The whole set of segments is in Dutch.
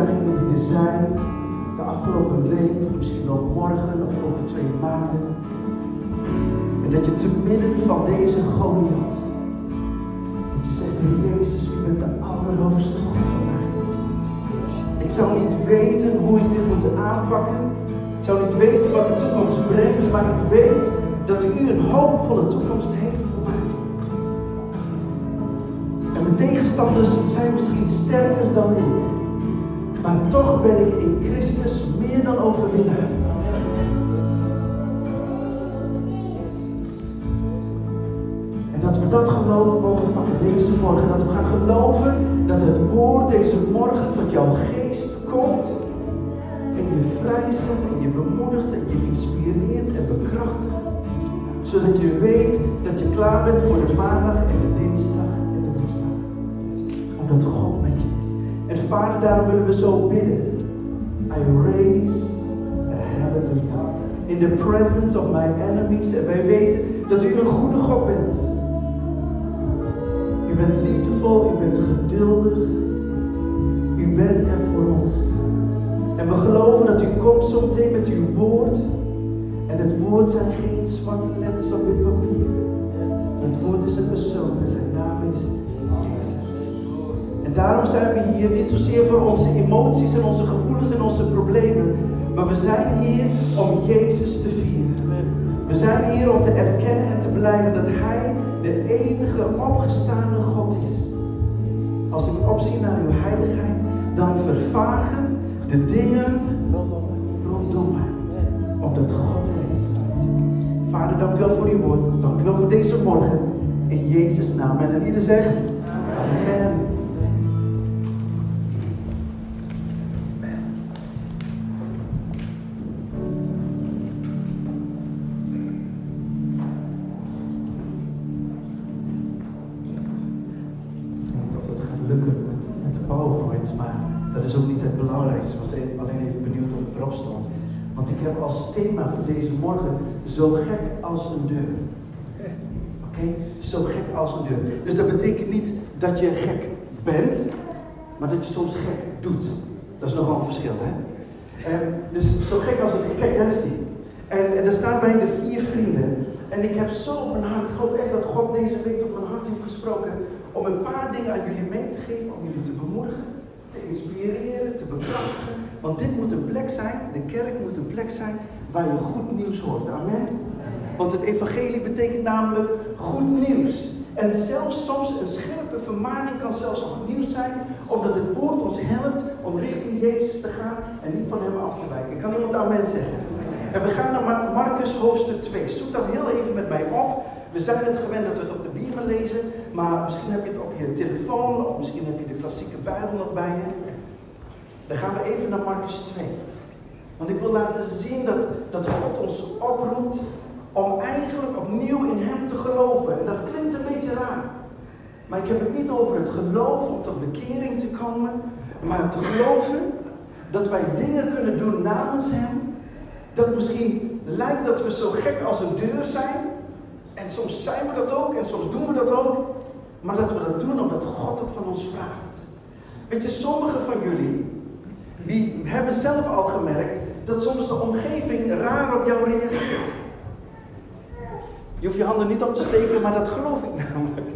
Uitdagingen die er zijn, de afgelopen week, of misschien wel morgen of over twee maanden. En dat je te midden van deze Goliath, dat je zegt, Jezus, u bent de allerhoogste God van mij. Ik zou niet weten hoe ik dit moet aanpakken. Ik zou niet weten wat de toekomst brengt, maar ik weet dat u een hoopvolle toekomst heeft voor mij. En mijn tegenstanders zijn misschien sterker dan ik. Maar toch ben ik in Christus meer dan overwinnaar. En dat we dat geloof mogen pakken deze morgen. Dat we gaan geloven dat het woord deze morgen tot jouw geest komt. En je vrijzet en je bemoedigt en je inspireert en bekrachtigt. Zodat je weet dat je klaar bent voor de maandag en de vader, daarom willen we zo bidden. I raise a hallelujah. In the presence of my enemies. En wij weten dat u een goede God bent. U bent liefdevol, u bent geduldig. U bent er voor ons. En we geloven dat u komt zo meteen met uw woord. En het woord zijn geen zwarte letters op dit daarom zijn we hier niet zozeer voor onze emoties en onze gevoelens en onze problemen. Maar we zijn hier om Jezus te vieren. We zijn hier om te erkennen en te beleiden dat Hij de enige opgestane God is. Als ik opzie naar uw heiligheid, dan vervagen de dingen rondom mij. Omdat God er is. Vader, dank u wel voor uw woord. Dank u wel voor deze morgen. In Jezus' naam. En ieder zegt, zo gek als een deur. Oké? Zo gek als een deur. Dus dat betekent niet dat je gek bent, maar dat je soms gek doet. Dat is nogal een verschil, hè? Eh, dus zo gek als een... Kijk, daar is die. En, en daar staan bij de vier vrienden. En ik heb zo op mijn hart, ik geloof echt dat God deze week tot mijn hart heeft gesproken. Om een paar dingen aan jullie mee te geven, om jullie te bemoedigen, te inspireren, te bekrachtigen. Want dit moet een plek zijn, de kerk moet een plek zijn waar je goed nieuws hoort. Amen. Want het evangelie betekent namelijk goed nieuws. En zelfs soms een scherpe vermaning kan zelfs goed nieuws zijn, omdat het woord ons helpt om richting Jezus te gaan en niet van hem af te wijken. Kan iemand amen zeggen? En we gaan naar Mar- Marcus hoofdstuk 2. Zoek dat heel even met mij op. We zijn het gewend dat we het op de Bijbel lezen, maar misschien heb je het op je telefoon of misschien heb je de klassieke Bijbel nog bij je. Dan gaan we even naar Marcus 2. Want ik wil laten zien dat, dat God ons oproept om eigenlijk opnieuw in Hem te geloven. En dat klinkt een beetje raar. Maar ik heb het niet over het geloof om tot bekering te komen, maar te geloven dat wij dingen kunnen doen namens Hem. Dat misschien lijkt dat we zo gek als een deur zijn. En soms zijn we dat ook en soms doen we dat ook. Maar dat we dat doen omdat God het van ons vraagt. Weet je, sommigen van jullie, die hebben zelf al gemerkt dat soms de omgeving raar op jou reageert. Je hoeft je handen niet op te steken, maar dat geloof ik namelijk.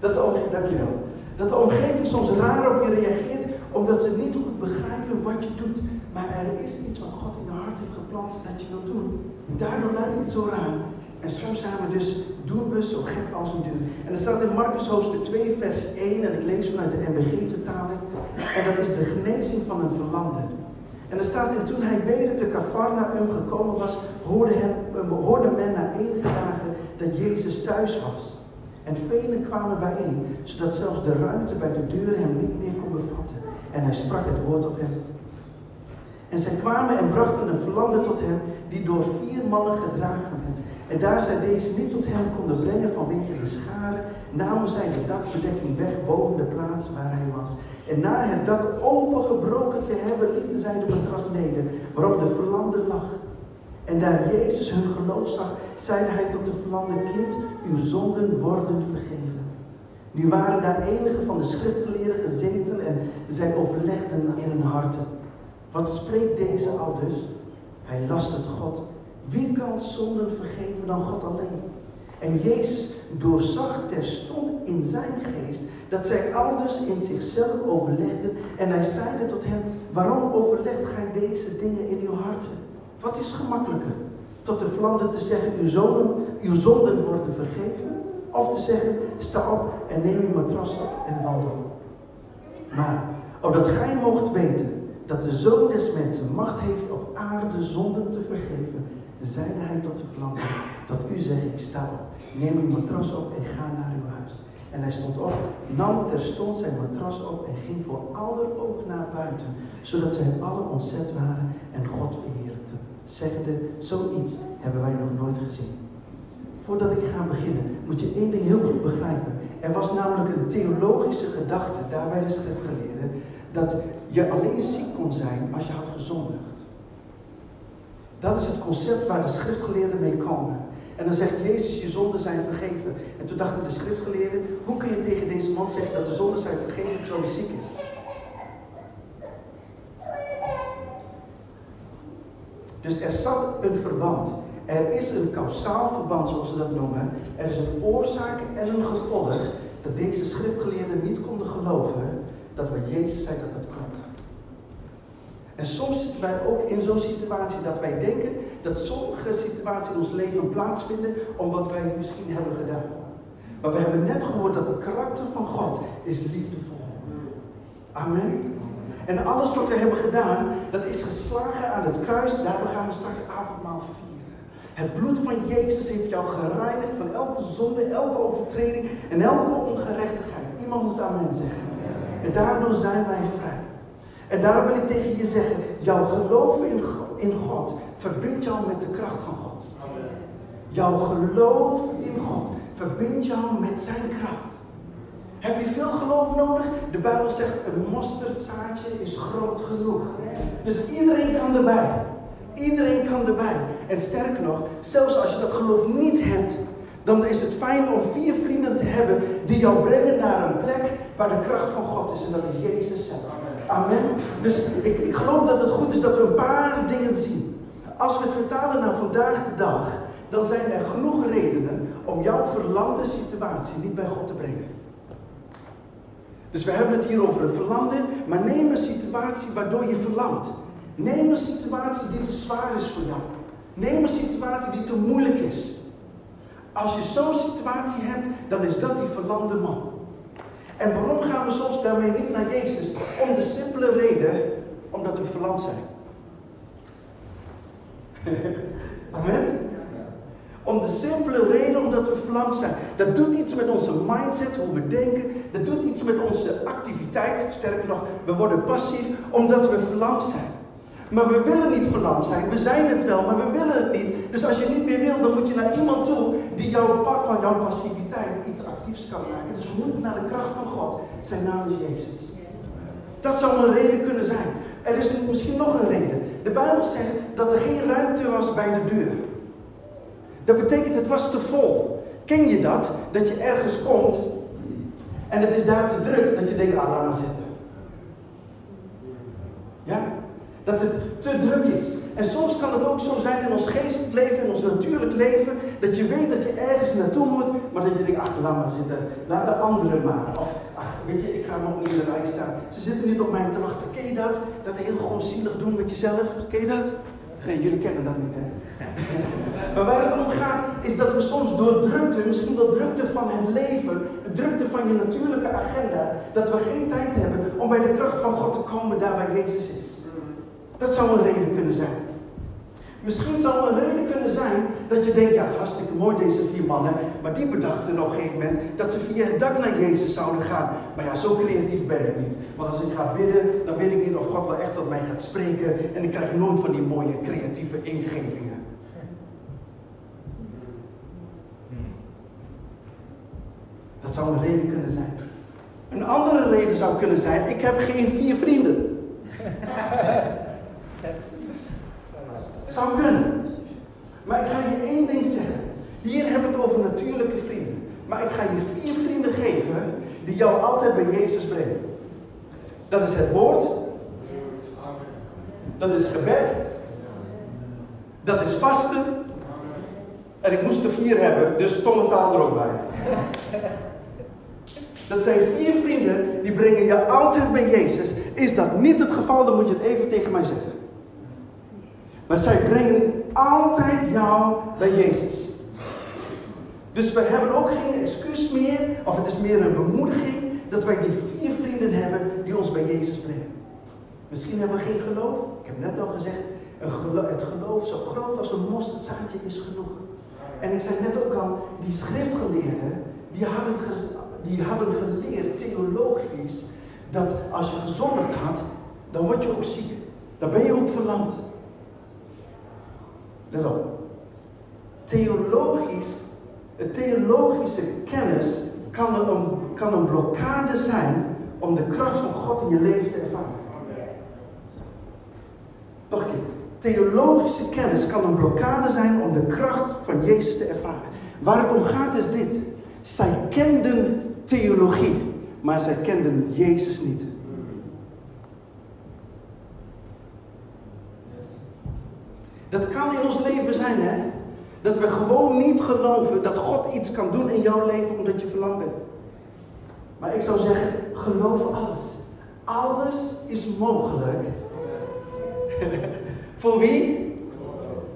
Dat de, dankjewel. Dat de omgeving soms raar op je reageert, omdat ze niet goed begrijpen wat je doet. Maar er is iets wat God in je hart heeft geplant dat je wilt doen. Daardoor lijkt het zo raar. En soms zijn we dus, doen we zo gek als een deur. En er staat in Marcus hoofdstuk 2 vers 1, en ik lees vanuit de NBG-vertaling. En dat is de genezing van een verlamde. En er staat in, toen hij weder te Cafarnaum gekomen was, hoorde, hen, eh, hoorde men na enige dagen dat Jezus thuis was. En velen kwamen bijeen, zodat zelfs de ruimte bij de deur hem niet meer kon bevatten. En hij sprak het woord tot hem. En zij kwamen en brachten een verlamde tot hem, die door vier mannen gedragen werd. En daar zij deze niet tot hem konden brengen vanwege de scharen, namen zij de dakbedekking weg boven de plaats waar hij was. En na het dak opengebroken te hebben, lieten zij de matras neder, waarop de verlamde lag. En daar Jezus hun geloof zag, zeide hij tot de verlamde kind, uw zonden worden vergeven. Nu waren daar enige van de schriftgeleerden gezeten en zij overlegden in hun harten. Wat spreekt deze al dus? Hij het God. Wie kan zonden vergeven dan God alleen? En Jezus doorzag terstond in zijn geest dat zij ouders in zichzelf overlegden en hij zeide tot hen, waarom overlegt gij deze dingen in uw harten? Wat is gemakkelijker? Tot de vlamde te zeggen, uw, zonen, uw zonden worden vergeven? Of te zeggen, sta op en neem uw matras en wandel. Maar, opdat gij moogt weten dat de Zoon des Mensen macht heeft op aarde zonden te vergeven, zeide hij tot de vlamde, dat u zegt, ik sta op, neem uw matras op en ga naar uw huis. En hij stond op, nam terstond zijn matras op en ging voor aller oog naar buiten, zodat zij allen ontzet waren en God verheerlijkten, zeggende, zoiets hebben wij nog nooit gezien. Voordat ik ga beginnen, moet je één ding heel goed begrijpen. Er was namelijk een theologische gedachte daar bij de schriftgeleerden, dat je alleen ziek kon zijn als je had gezondigd. Dat is het concept waar de schriftgeleerden mee komen. En dan zegt Jezus, je zonden zijn vergeven. En toen dachten de schriftgeleerden, hoe kun je tegen deze man zeggen dat de zonden zijn vergeven terwijl hij ziek is? Dus er zat een verband. Er is een kausaal verband, zoals ze dat noemen. Er is een oorzaak en een gevolg dat deze schriftgeleerden niet konden geloven dat wat Jezus zei dat dat klopt. En soms zitten wij ook in zo'n situatie dat wij denken dat sommige situaties in ons leven plaatsvinden om wat wij misschien hebben gedaan. Maar we hebben net gehoord dat het karakter van God is liefdevol. Amen. En alles wat we hebben gedaan, dat is geslagen aan het kruis. Daardoor gaan we straks avondmaal vieren. Het bloed van Jezus heeft jou gereinigd van elke zonde, elke overtreding en elke ongerechtigheid. Iemand moet amen zeggen. En daardoor zijn wij vrij. En daarom wil ik tegen je zeggen, jouw geloof in, in God verbindt jou met de kracht van God. Jouw geloof in God verbindt jou met zijn kracht. Heb je veel geloof nodig? De Bijbel zegt een mosterdzaadje is groot genoeg. Dus iedereen kan erbij. Iedereen kan erbij. En sterker nog, zelfs als je dat geloof niet hebt, dan is het fijn om vier vrienden te hebben die jou brengen naar een plek waar de kracht van God is. En dat is Jezus zelf. Amen. Dus ik, ik geloof dat het goed is dat we een paar dingen zien. Als we het vertalen naar vandaag de dag, dan zijn er genoeg redenen om jouw verlamde situatie niet bij God te brengen. Dus we hebben het hier over een verlamde, maar neem een situatie waardoor je verlamt. Neem een situatie die te zwaar is voor jou. Neem een situatie die te moeilijk is. Als je zo'n situatie hebt, dan is dat die verlamde man. En waarom gaan we soms daarmee niet naar Jezus? Om de simpele reden, omdat we verlamd zijn. Amen. Om de simpele reden omdat we verlamd zijn. Dat doet iets met onze mindset, hoe we denken. Dat doet iets met onze activiteit. Sterker nog, we worden passief omdat we verlamd zijn. Maar we willen niet verlamd zijn. We zijn het wel, maar we willen het niet. Dus als je niet meer wil, dan moet je naar iemand toe die jouw, van jouw passiviteit iets actiefs kan maken. Dus we moeten naar de kracht van God. Zijn naam is Jezus. Dat zou een reden kunnen zijn. Er is misschien nog een reden. De Bijbel zegt dat er geen ruimte was bij de deur. Dat betekent het was te vol. Ken je dat? Dat je ergens komt en het is daar te druk dat je denkt, ah laat maar zitten. Ja? Dat het te druk is. En soms kan het ook zo zijn in ons geestelijk leven, in ons natuurlijk leven, dat je weet dat je ergens naartoe moet, maar dat je denkt, ach laat maar zitten, laat de anderen maar. Of, ach weet je, ik ga nog niet in de rij staan. Ze zitten niet op mij te wachten. Ken je dat? Dat heel gewoon zielig doen met jezelf. Ken je dat? Nee, jullie kennen dat niet, hè? maar waar het om gaat, is dat we soms door drukte, misschien wel drukte van het leven, drukte van je natuurlijke agenda, dat we geen tijd hebben om bij de kracht van God te komen daar waar Jezus is. Dat zou een reden kunnen zijn. Misschien zou een reden kunnen zijn dat je denkt, ja, het is hartstikke mooi deze vier mannen, maar die bedachten op een gegeven moment dat ze via het dak naar Jezus zouden gaan. Maar ja, zo creatief ben ik niet. Want als ik ga bidden, dan weet ik niet of God wel echt tot mij gaat spreken en ik krijg nooit van die mooie creatieve ingevingen. Dat zou een reden kunnen zijn. Een andere reden zou kunnen zijn, ik heb geen vier vrienden. Zou kunnen. Maar ik ga je één ding zeggen. Hier hebben we het over natuurlijke vrienden. Maar ik ga je vier vrienden geven die jou altijd bij Jezus brengen. Dat is het woord. Dat is gebed. Dat is vasten. En ik moest er vier hebben, dus taal er ook bij. Dat zijn vier vrienden die brengen je altijd bij Jezus. Is dat niet het geval, dan moet je het even tegen mij zeggen. Maar zij brengen altijd jou bij Jezus. Dus we hebben ook geen excuus meer, of het is meer een bemoediging, dat wij die vier vrienden hebben die ons bij Jezus brengen. Misschien hebben we geen geloof. Ik heb net al gezegd, het geloof zo groot als een mosterdzaadje is genoeg. En ik zei net ook al, die schriftgeleerden, die hadden, die hadden geleerd theologisch, dat als je gezondigd had, dan word je ook ziek. Dan ben je ook verlamd. Let op. Theologisch, theologische kennis kan een, kan een blokkade zijn om de kracht van God in je leven te ervaren. Nog een keer. Theologische kennis kan een blokkade zijn om de kracht van Jezus te ervaren. Waar het om gaat is dit. Zij kenden theologie, maar zij kenden Jezus niet. Dat kan in ons leven zijn, hè? Dat we gewoon niet geloven dat God iets kan doen in jouw leven omdat je verlamd bent. Maar ik zou zeggen, geloof alles. Alles is mogelijk. Voor wie?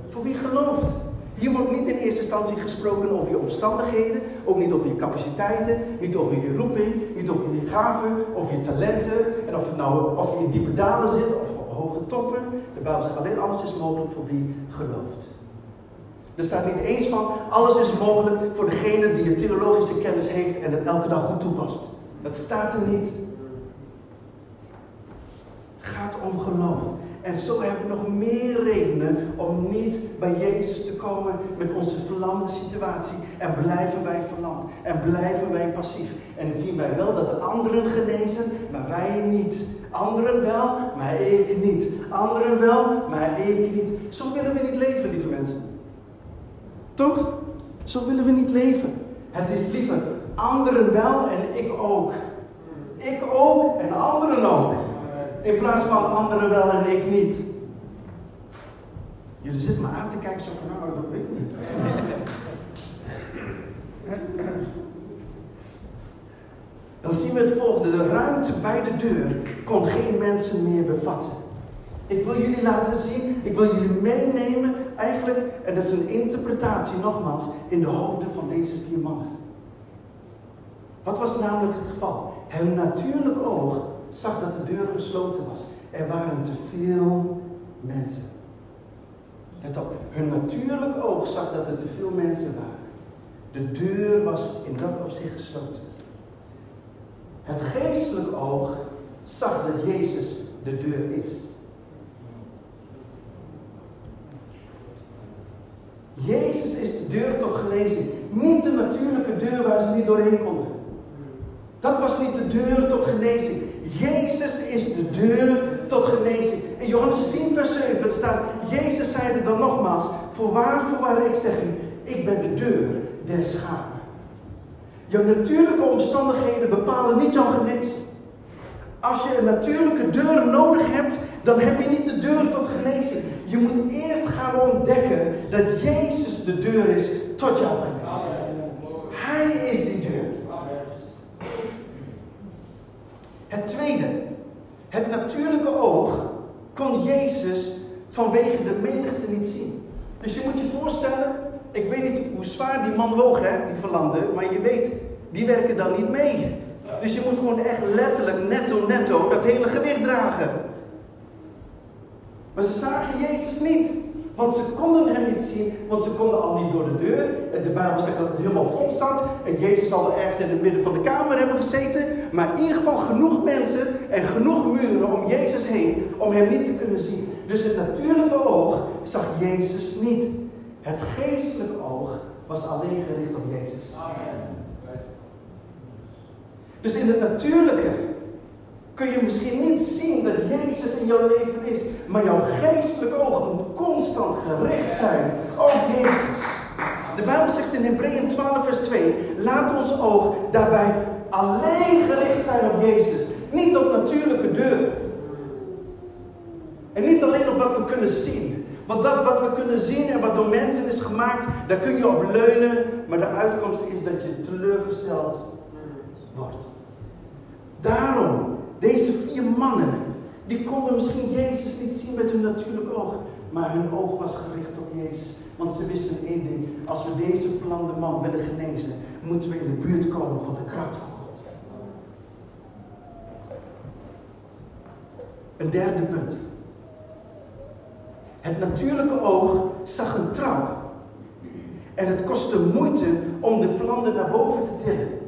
Voor wie gelooft. Hier wordt niet in eerste instantie gesproken over je omstandigheden, ook niet over je capaciteiten, niet over je roeping, niet over je gaven, over je talenten, en of, nou, of je in diepe dalen zit of hoge toppen. De Bijbel zegt alleen alles is mogelijk voor wie gelooft. Er staat niet eens van alles is mogelijk voor degene die je theologische kennis heeft en het elke dag goed toepast. Dat staat er niet. Het gaat om geloof. En zo hebben we nog meer redenen om niet bij Jezus te komen met onze verlamde situatie. En blijven wij verlamd. En blijven wij passief. En zien wij wel dat de anderen genezen, maar wij niet. Anderen wel, maar ik niet. Anderen wel, maar ik niet. Zo willen we niet leven, lieve mensen. Toch? Zo willen we niet leven. Het is liever anderen wel en ik ook. Ik ook en anderen ook. In plaats van anderen wel en ik niet. Jullie zitten me aan te kijken zo van, nou, dat weet ik niet. Dan zien we het volgende. De ruimte bij de deur kon geen mensen meer bevatten. Ik wil jullie laten zien, ik wil jullie meenemen, eigenlijk, en dat is een interpretatie nogmaals, in de hoofden van deze vier mannen. Wat was namelijk het geval? Hun natuurlijk oog zag dat de deur gesloten was. Er waren te veel mensen. Let op, hun natuurlijk oog zag dat er te veel mensen waren. De deur was in dat opzicht gesloten. Het geestelijk oog zag dat Jezus de deur is. Jezus is de deur tot genezing. Niet de natuurlijke deur waar ze niet doorheen konden. Niet de deur tot genezing. Jezus is de deur tot genezing. In Johannes 10, vers 7 staat: Jezus zeide dan nogmaals: Voorwaar, voorwaar, ik zeg u, ik ben de deur der schapen. Jouw natuurlijke omstandigheden bepalen niet jouw genezing. Als je een natuurlijke deur nodig hebt, dan heb je niet de deur tot genezing. Je moet eerst gaan ontdekken dat Jezus de deur is tot jouw genezing. Hij is die deur. Het tweede, het natuurlijke oog kon Jezus vanwege de menigte niet zien. Dus je moet je voorstellen, ik weet niet hoe zwaar die man woog, hè, die verlamde, maar je weet, die werken dan niet mee. Dus je moet gewoon echt letterlijk, netto, netto, dat hele gewicht dragen. Maar ze zagen Jezus niet. Want ze konden hem niet zien, want ze konden al niet door de deur. De Bijbel zegt dat het helemaal vol zat. En Jezus zal er ergens in het midden van de kamer hebben gezeten. Maar in ieder geval genoeg mensen en genoeg muren om Jezus heen om hem niet te kunnen zien. Dus het natuurlijke oog zag Jezus niet. Het geestelijke oog was alleen gericht op Jezus. Amen. Dus in het natuurlijke kun je misschien niet zien dat Jezus in jouw leven is, maar jouw geestelijke oog moet constant gericht zijn op Jezus. De Bijbel zegt in Hebreeën 12, vers 2: Laat ons oog daarbij alleen gericht zijn op Jezus, niet op natuurlijke deuren. En niet alleen op wat we kunnen zien. Want dat wat we kunnen zien en wat door mensen is gemaakt, daar kun je op leunen, maar de uitkomst is dat je teleurgesteld wordt. Daarom, deze vier mannen, die konden misschien Jezus niet zien met hun natuurlijke oog, maar hun oog was gericht op Jezus. Want ze wisten één ding, als we deze verlamde man willen genezen, moeten we in de buurt komen van de kracht van God. Een derde punt. Het natuurlijke oog zag een trap. En het kostte moeite om de verlamde naar boven te tillen.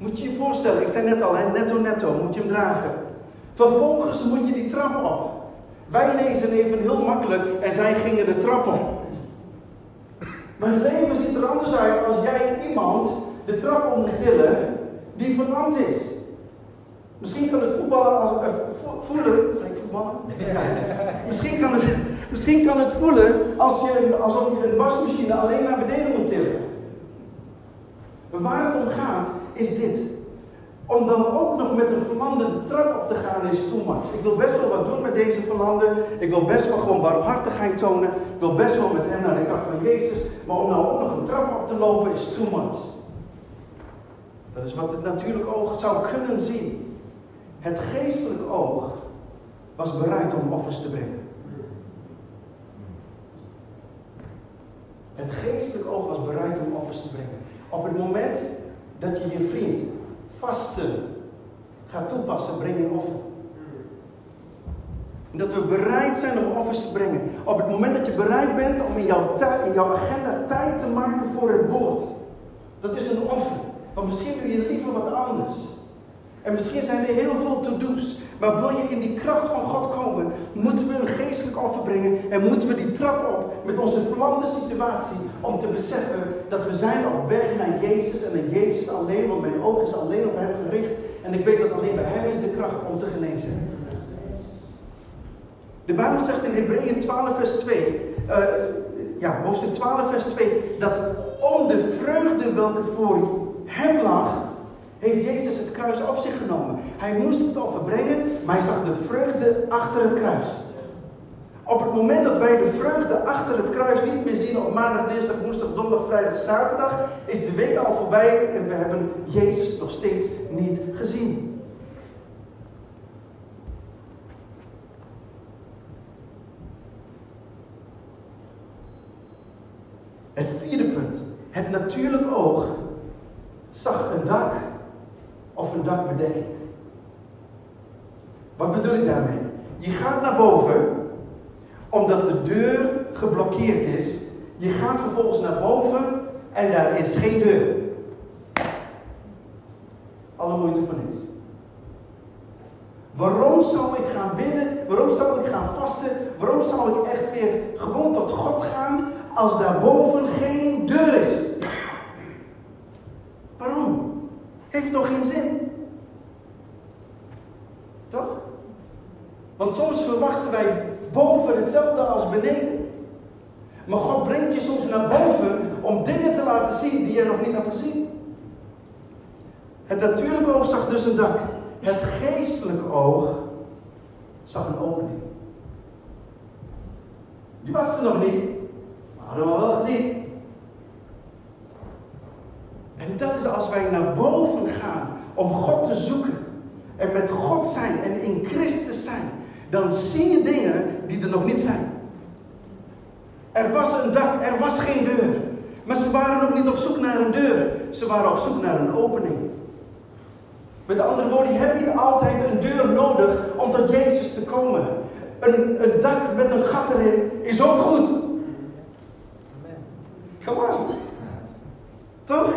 Moet je je voorstellen, ik zei net al, hè, netto netto, moet je hem dragen. Vervolgens moet je die trap op. Wij lezen even heel makkelijk en zij gingen de trap op. Maar het leven ziet er anders uit als jij iemand de trap op moet tillen die verlamd is. Misschien kan het voetballen als, uh, voelen. Zeg ik voetballen? Ja. Misschien, kan het, misschien kan het voelen als je, alsof je een wasmachine alleen naar beneden moet tillen. Maar waar het om gaat, is dit. Om dan ook nog met een verlande de trap op te gaan is too. Ik wil best wel wat doen met deze verlande. Ik wil best wel gewoon barmhartigheid tonen. Ik wil best wel met hem naar de kracht van Jezus. Maar om nou ook nog een trap op te lopen is too. Dat is wat het natuurlijk oog zou kunnen zien. Het geestelijk oog was bereid om offers te brengen. Het geestelijk oog was bereid om offers te brengen. Op het moment dat je je vriend vasten gaat toepassen, breng een offer. En dat we bereid zijn om offers te brengen. Op het moment dat je bereid bent om in jouw, in jouw agenda tijd te maken voor het woord. Dat is een offer. Want misschien doe je liever wat anders. En misschien zijn er heel veel to-do's. Maar wil je in die kracht van God komen, moeten we een geestelijk offer brengen. En moeten we die trap op met onze verlamde situatie. Om te beseffen dat we zijn op weg naar Jezus. En naar Jezus alleen, want mijn oog is alleen op Hem gericht. En ik weet dat alleen bij Hem is de kracht om te genezen. De Bijbel zegt in Hebreeën 12 vers 2. Uh, eh, ja, hoofdstuk 12 vers 2. Dat om de vreugde welke voor hem lag heeft Jezus het kruis op zich genomen. Hij moest het overbrengen, maar hij zag de vreugde achter het kruis. Op het moment dat wij de vreugde achter het kruis niet meer zien op maandag, dinsdag, woensdag, donderdag, vrijdag, zaterdag, is de week al voorbij en we hebben Jezus nog steeds niet gezien. Het vierde punt. Het natuurlijke oog zag een dak Wat bedoel ik daarmee? Je gaat naar boven omdat de deur geblokkeerd is. Je gaat vervolgens naar boven en daar is geen deur. Alle moeite voor niks. Waarom zou ik gaan bidden? Waarom zou ik gaan vasten? Waarom zou ik echt weer gewoon tot God gaan als daarboven geen deur is? Waarom? Heeft toch geen zin? Toch? Want soms verwachten wij boven hetzelfde als beneden. Maar God brengt je soms naar boven om dingen te laten zien die je nog niet hebt gezien. Het natuurlijke oog zag dus een dak. Het geestelijke oog zag een opening. Die was er nog niet, maar hadden we wel gezien. En dat is als wij naar boven gaan om God te zoeken en met God zijn en in Christus zijn, dan zie je dingen die er nog niet zijn. Er was een dak, er was geen deur. Maar ze waren ook niet op zoek naar een deur, ze waren op zoek naar een opening. Met andere woorden, je hebt niet altijd een deur nodig om tot Jezus te komen. Een, een dak met een gat erin is ook goed. Come on. Toch?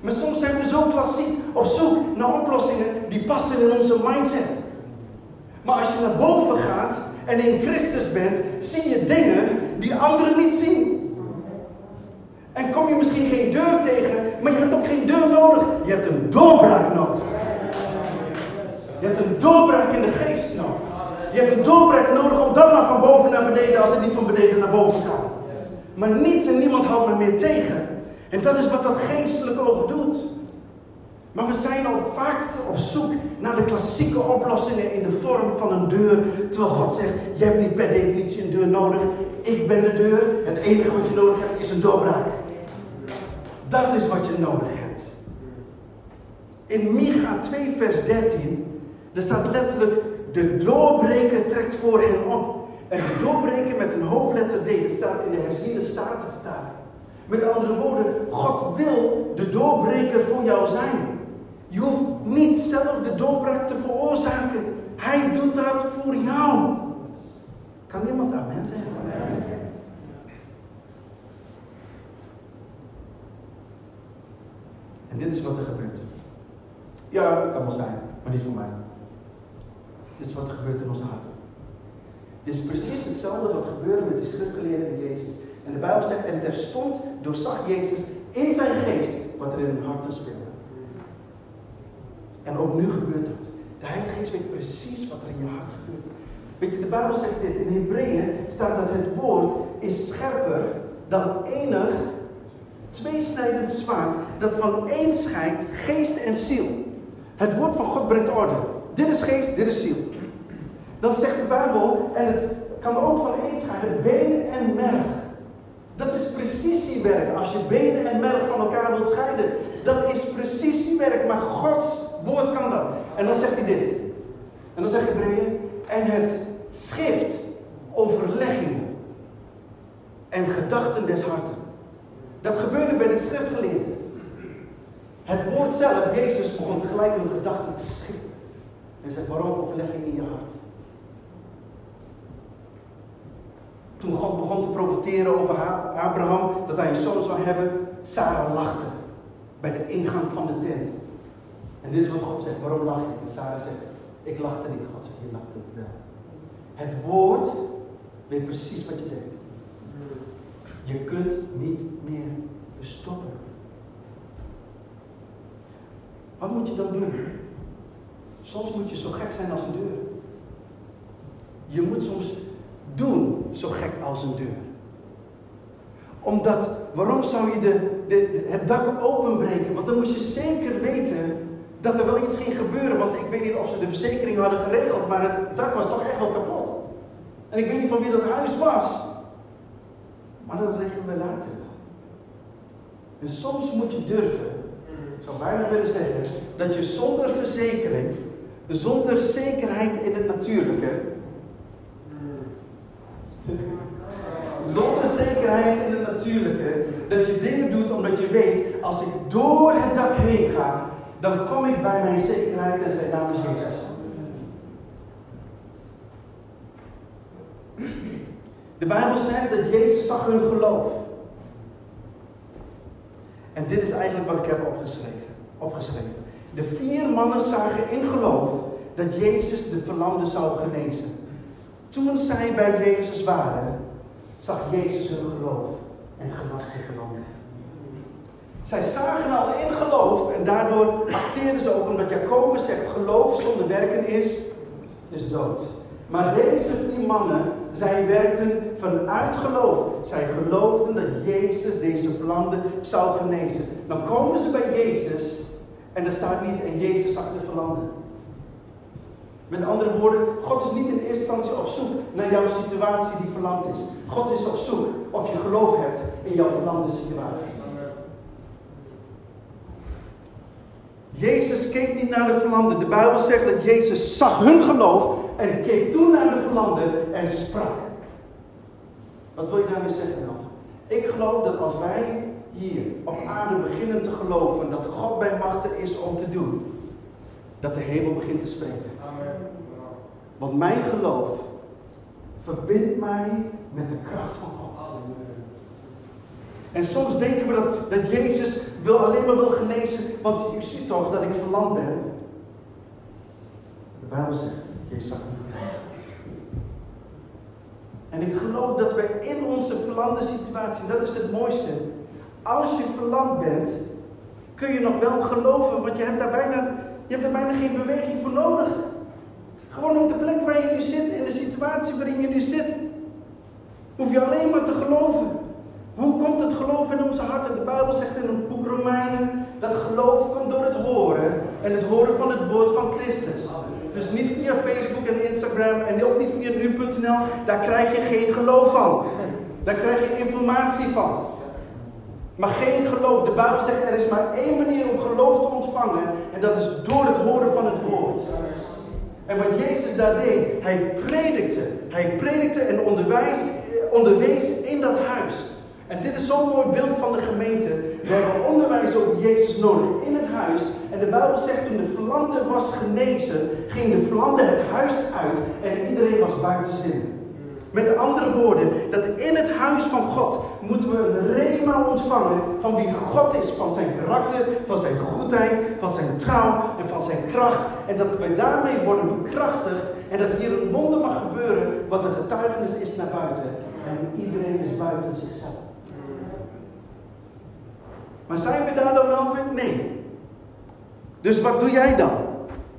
Maar soms zijn we zo klassiek op zoek naar oplossingen die passen in onze mindset. Maar als je naar boven gaat en in Christus bent, zie je dingen die anderen niet zien. En kom je misschien geen deur tegen, maar je hebt ook geen deur nodig. Je hebt een doorbraak nodig. Je hebt een doorbraak in de geest nodig. Je hebt een doorbraak nodig om dan maar van boven naar beneden als het niet van beneden naar boven kan. Maar niets en niemand houdt me meer tegen. En dat is wat dat geestelijke oog doet. Maar we zijn al vaak op zoek naar de klassieke oplossingen in de vorm van een deur. Terwijl God zegt, je hebt niet per definitie een deur nodig. Ik ben de deur. Het enige wat je nodig hebt is een doorbraak. Dat is wat je nodig hebt. In Micha 2 vers 13, er staat letterlijk, de doorbreker trekt voor hen op. En de doorbreker met een hoofdletter D, dat staat in de herziende statenvertaling. Met andere woorden, God wil de doorbreker voor jou zijn. Je hoeft niet zelf de doorbraak te veroorzaken. Hij doet dat voor jou. Kan iemand amen zeggen? En dit is wat er gebeurt. Ja, kan wel zijn, maar niet voor mij. Dit is wat er gebeurt in onze harten. Dit is precies hetzelfde wat gebeurde met die schriftgeleerden en Jezus. En de Bijbel zegt, en terstond doorzag Jezus in zijn geest wat er in hun harten speelde. En ook nu gebeurt dat. De Heilige Geest weet precies wat er in je hart gebeurt. Weet je, de Bijbel zegt dit. In Hebreeën staat dat het woord is scherper dan enig tweesnijdend zwaard dat van één scheidt geest en ziel. Het woord van God brengt orde. Dit is geest, dit is ziel. Dan zegt de Bijbel, en het kan ook van één scheiden, benen en merg. Dat is precisiewerk. Als je benen en merg van elkaar wilt scheiden, dat is precisiewerk. Maar Gods woord kan dat. En dan zegt hij dit. En dan zegt Hebreeën, en het schrift overleggingen en gedachten des harten. Dat gebeurde bij de schriftgeleerden. Het woord zelf, Jezus, begon tegelijk een gedachten te schiften. En zegt, waarom overlegging in je hart? Toen God begon te profiteren over Abraham, dat hij een zoon zou hebben, Sarah lachte bij de ingang van de tent. En dit is wat God zegt, waarom lach je? En Sarah zegt, ik lachte niet. God zegt, je lachte wel. Het woord weet precies wat je denkt. Je kunt niet meer verstoppen. Wat moet je dan doen? Soms moet je zo gek zijn als een deur. Je moet soms doen zo gek als een deur. Omdat, waarom zou je de, de, het dak openbreken? Want dan moet je zeker weten dat er wel iets ging gebeuren. Want ik weet niet of ze de verzekering hadden geregeld, maar het dak was toch echt wel kapot. En ik weet niet van wie dat huis was. Maar dat regelen we later. En soms moet je durven, ik zou bijna willen zeggen, dat je zonder verzekering, zonder zekerheid in het natuurlijke, zonder zekerheid in het natuurlijke, dat je dingen doet omdat je weet, als ik door het dak heen ga, dan kom ik bij mijn zekerheid en zijn naam is Jezus. De Bijbel zegt dat Jezus zag hun geloof. En dit is eigenlijk wat ik heb opgeschreven. opgeschreven. De vier mannen zagen in geloof dat Jezus de verlamde zou genezen. Toen zij bij Jezus waren, zag Jezus hun geloof en genas de verlamde. Zij zagen al in geloof en daardoor acteerden ze ook omdat Jacobus zegt geloof zonder werken is, is dood. Maar deze vier mannen, zij werkten vanuit geloof. Zij geloofden dat Jezus deze verlamde zou genezen. Dan komen ze bij Jezus en er staat niet en Jezus zag de verlamde. Met andere woorden, God is niet in eerste instantie op zoek naar jouw situatie die verlamd is. God is op zoek of je geloof hebt in jouw verlamde situatie. Jezus keek niet naar de verlamde. De Bijbel zegt dat Jezus zag hun geloof en keek toen naar de verlamde en sprak. Wat wil je daarmee zeggen, dan? Ik geloof dat als wij hier op aarde beginnen te geloven dat God bij machten is om te doen, dat de hemel begint te spreken. Want mijn geloof verbindt mij met de kracht van God. En soms denken we dat, dat Jezus wil, alleen maar wil genezen, want u ziet toch dat ik verlamd ben. De Bijbel zegt, Jezus zag me En ik geloof dat we in onze verlamde situatie, dat is het mooiste. Als je verlamd bent, kun je nog wel geloven, want je hebt daar bijna, je hebt daar bijna geen beweging voor nodig. Gewoon op de plek waar je nu zit, in de situatie waarin je nu zit. Hoef je alleen maar te geloven. Hoe komt het geloof in onze harten? De Bijbel zegt in het boek Romeinen dat geloof komt door het horen en het horen van het woord van Christus. Dus niet via Facebook en Instagram en ook niet via nu.nl, daar krijg je geen geloof van. Daar krijg je informatie van. Maar geen geloof. De Bijbel zegt er is maar één manier om geloof te ontvangen en dat is door het horen van het woord. En wat Jezus daar deed, hij predikte. Hij predikte en onderwijs, onderwees in dat huis. En dit is zo'n mooi beeld van de gemeente. We hebben onderwijs over Jezus nodig in het huis. En de Bijbel zegt toen de verlamde was genezen, ging de verlamde het huis uit en iedereen was buiten zin. Met andere woorden, dat in het huis van God moeten we een rema ontvangen van wie God is, van zijn karakter, van zijn goedheid, van zijn trouw en van zijn kracht. En dat we daarmee worden bekrachtigd en dat hier een wonder mag gebeuren wat een getuigenis is naar buiten. En iedereen is buiten zichzelf. Maar zijn we daar dan wel? Nee. Dus wat doe jij dan?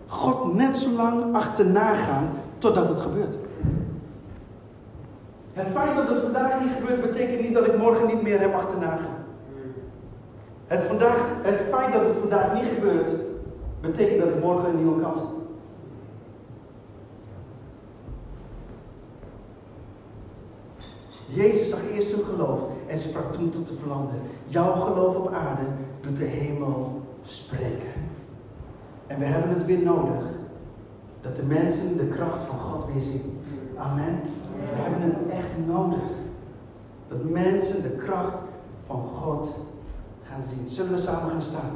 God net zo lang achterna gaan totdat het gebeurt. Het feit dat het vandaag niet gebeurt, betekent niet dat ik morgen niet meer hem achterna ga. Het, vandaag, het feit dat het vandaag niet gebeurt, betekent dat ik morgen een nieuwe kans heb. Jezus zag eerst hun geloof en sprak toen tot de verlanden. Jouw geloof op aarde doet de hemel spreken. En we hebben het weer nodig. Dat de mensen de kracht van God weer zien. Amen. We hebben het echt nodig. Dat mensen de kracht van God gaan zien. Zullen we samen gaan staan?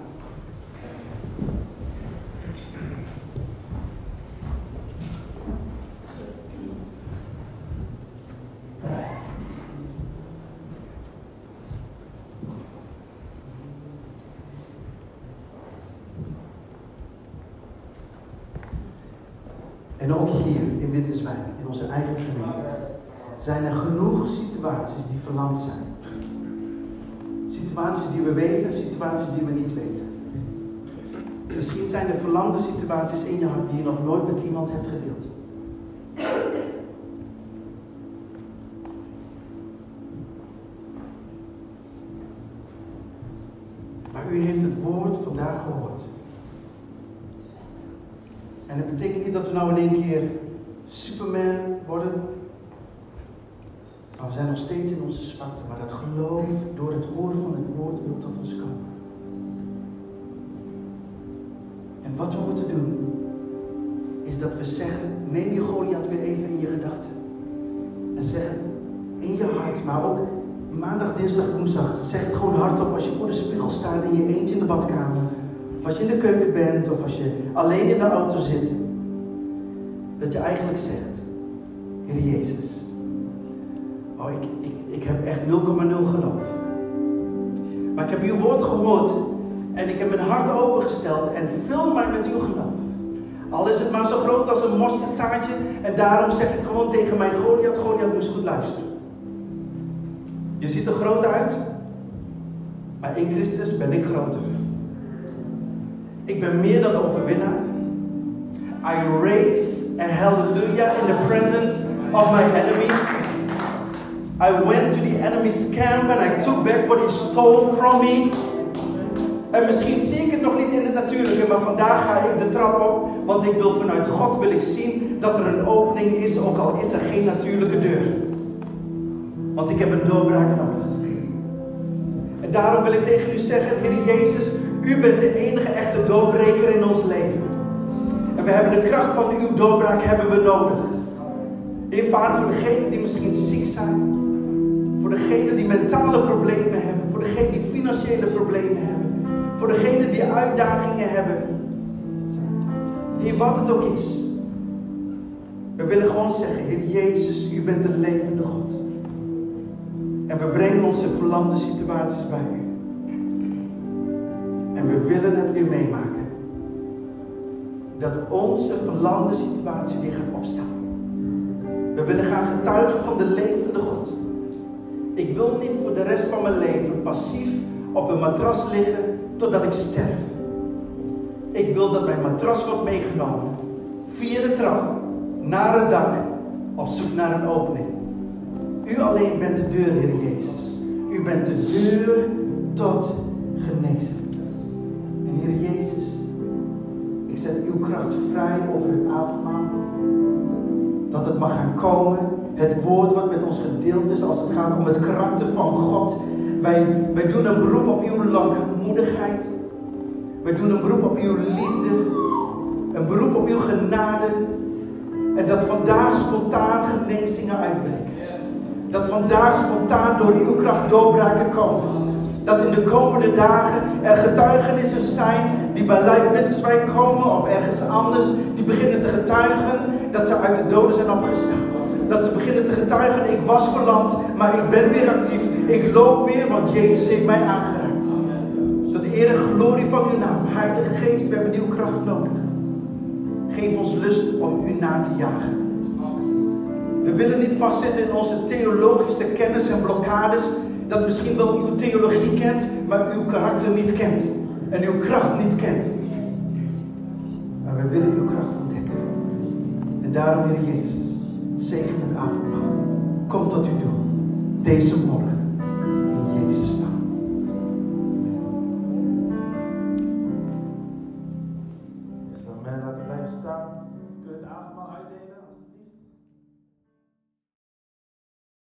En ook hier in Winterswijk, in onze eigen gemeente, zijn er genoeg situaties die verlamd zijn. Situaties die we weten, situaties die we niet weten. Misschien zijn er verlamde situaties in je hart die je nog nooit met iemand hebt gedeeld. Maar u heeft het woord vandaag gehoord. En het betekent niet dat we nou in één keer Superman worden. Zijn nog steeds in onze zwakte. Maar dat geloof door het horen van het woord wil tot ons komen. En wat we moeten doen, is dat we zeggen, neem je Goliath weer even in je gedachten. En zeg het in je hart, maar ook maandag, dinsdag, woensdag. Zeg het gewoon hardop als je voor de spiegel staat in je eentje in de badkamer. Of als je in de keuken bent, of als je alleen in de auto zit. Dat je eigenlijk zegt, Heer Jezus, oh ik, ik, heb echt 0,0 geloof. Maar ik heb uw woord gehoord en ik heb mijn hart opengesteld en vul mij met uw geloof. Al is het maar zo groot als een mosterdzaadje en daarom zeg ik gewoon tegen mijn Goliath, Goliath moest goed luisteren. Je ziet er groot uit, maar in Christus ben ik groter. Ik ben meer dan overwinnaar. I raise a hallelujah in the presence of my enemies. I went to the enemy's camp and I took back what he stole from me. En misschien zie ik het nog niet in het natuurlijke, maar vandaag ga ik de trap op, want ik wil vanuit God wil ik zien dat er een opening is, ook al is er geen natuurlijke deur. Want ik heb een doorbraak nodig. En daarom wil ik tegen u zeggen, Heer Jezus, u bent de enige echte doorbreker in ons leven. En we hebben de kracht van uw doorbraak hebben we nodig. Heer voor degenen die misschien ziek zijn. Voor degenen die mentale problemen hebben. Voor degenen die financiële problemen hebben. Voor degenen die uitdagingen hebben. Heer, wat het ook is. We willen gewoon zeggen, Heer Jezus, u bent de levende God. En we brengen onze verlamde situaties bij u. En we willen het weer meemaken. Dat onze verlamde situatie weer gaat opstaan. We willen gaan getuigen van de levende God. Ik wil niet voor de rest van mijn leven passief op een matras liggen totdat ik sterf. Ik wil dat mijn matras wordt meegenomen via de trap naar het dak, op zoek naar een opening. U alleen bent de deur, Heer Jezus. U bent de deur tot genezing. En Heer Jezus, ik zet uw kracht vrij over het avondmaal. Dat het mag gaan komen. Het woord wat met ons gedeeld is als het gaat om het karakter van God. Wij, wij doen een beroep op uw langmoedigheid. Wij doen een beroep op uw liefde. Een beroep op uw genade. En dat vandaag spontaan genezingen uitbreken. Dat vandaag spontaan door uw kracht doorbraken komen. Dat in de komende dagen er getuigenissen zijn die bij Life Winterswijk komen of ergens anders. Die beginnen te getuigen dat ze uit de doden zijn opgestaan. Dat ze beginnen te getuigen, ik was verlamd, maar ik ben weer actief. Ik loop weer, want Jezus heeft mij aangeraakt. Tot de eer en glorie van uw naam. Heilige Geest, we hebben uw kracht nodig. Geef ons lust om u na te jagen. We willen niet vastzitten in onze theologische kennis en blokkades. Dat misschien wel uw theologie kent, maar uw karakter niet kent. En uw kracht niet kent. Maar we willen uw kracht ontdekken. En daarom, Heer Jezus, zegen het avondmaal. Kom tot u toe. Deze morgen.